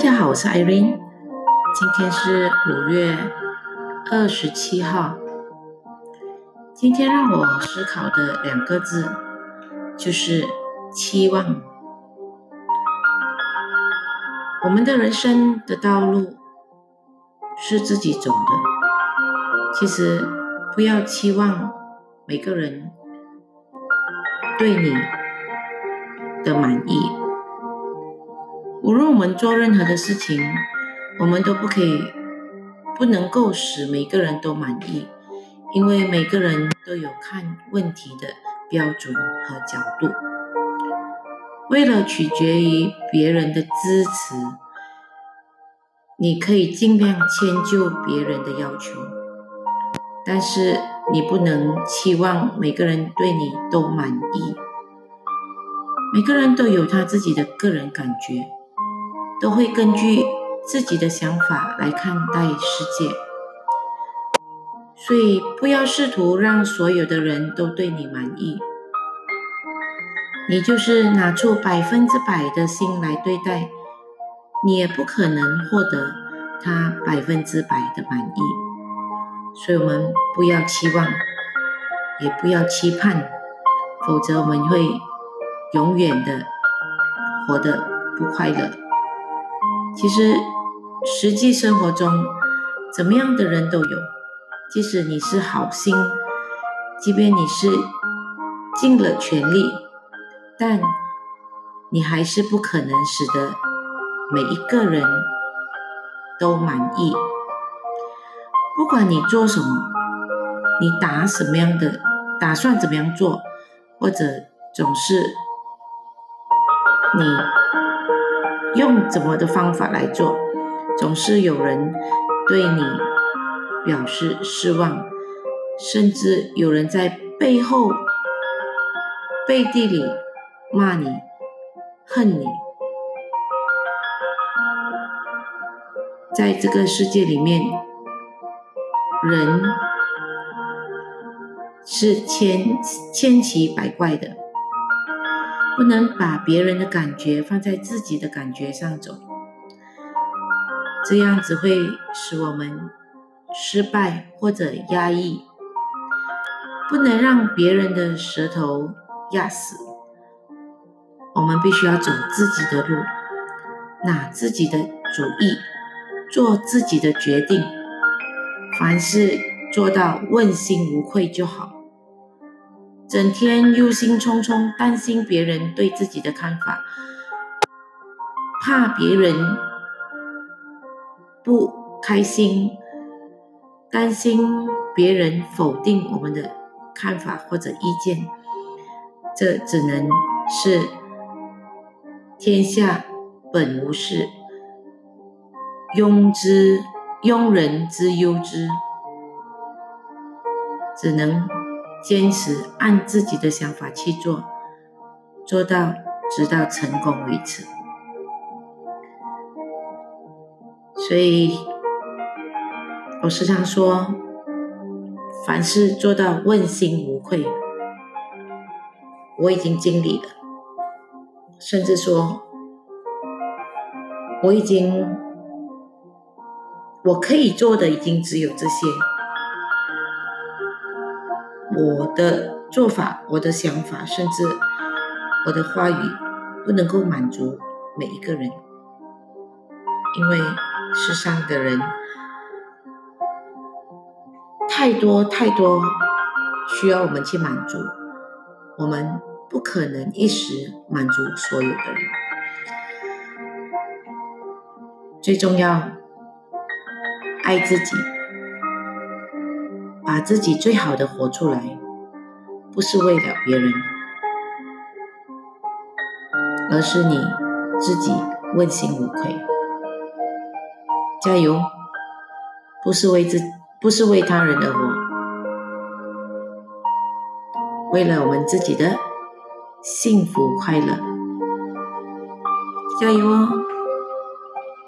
大家好，我是 Irene，今天是五月二十七号。今天让我思考的两个字就是期望。我们的人生的道路是自己走的，其实不要期望每个人对你的满意。无论我们做任何的事情，我们都不可以、不能够使每个人都满意，因为每个人都有看问题的标准和角度。为了取决于别人的支持，你可以尽量迁就别人的要求，但是你不能期望每个人对你都满意。每个人都有他自己的个人感觉。都会根据自己的想法来看待世界，所以不要试图让所有的人都对你满意。你就是拿出百分之百的心来对待，你也不可能获得他百分之百的满意。所以我们不要期望，也不要期盼，否则我们会永远的活得不快乐。其实，实际生活中，怎么样的人都有。即使你是好心，即便你是尽了全力，但你还是不可能使得每一个人都满意。不管你做什么，你打什么样的打算，怎么样做，或者总是你。用怎么的方法来做，总是有人对你表示失望，甚至有人在背后背地里骂你、恨你。在这个世界里面，人是千千奇百怪的。不能把别人的感觉放在自己的感觉上走，这样只会使我们失败或者压抑。不能让别人的舌头压死，我们必须要走自己的路，拿自己的主意，做自己的决定，凡事做到问心无愧就好。整天忧心忡忡，担心别人对自己的看法，怕别人不开心，担心别人否定我们的看法或者意见，这只能是天下本无事，庸之庸人之忧之，只能。坚持按自己的想法去做，做到直到成功为止。所以，我时常说，凡事做到问心无愧。我已经尽力了，甚至说，我已经，我可以做的已经只有这些。我的做法，我的想法，甚至我的话语，不能够满足每一个人，因为世上的人太多太多，需要我们去满足，我们不可能一时满足所有的人。最重要，爱自己。把自己最好的活出来，不是为了别人，而是你自己问心无愧。加油！不是为自，不是为他人而活，为了我们自己的幸福快乐。加油哦！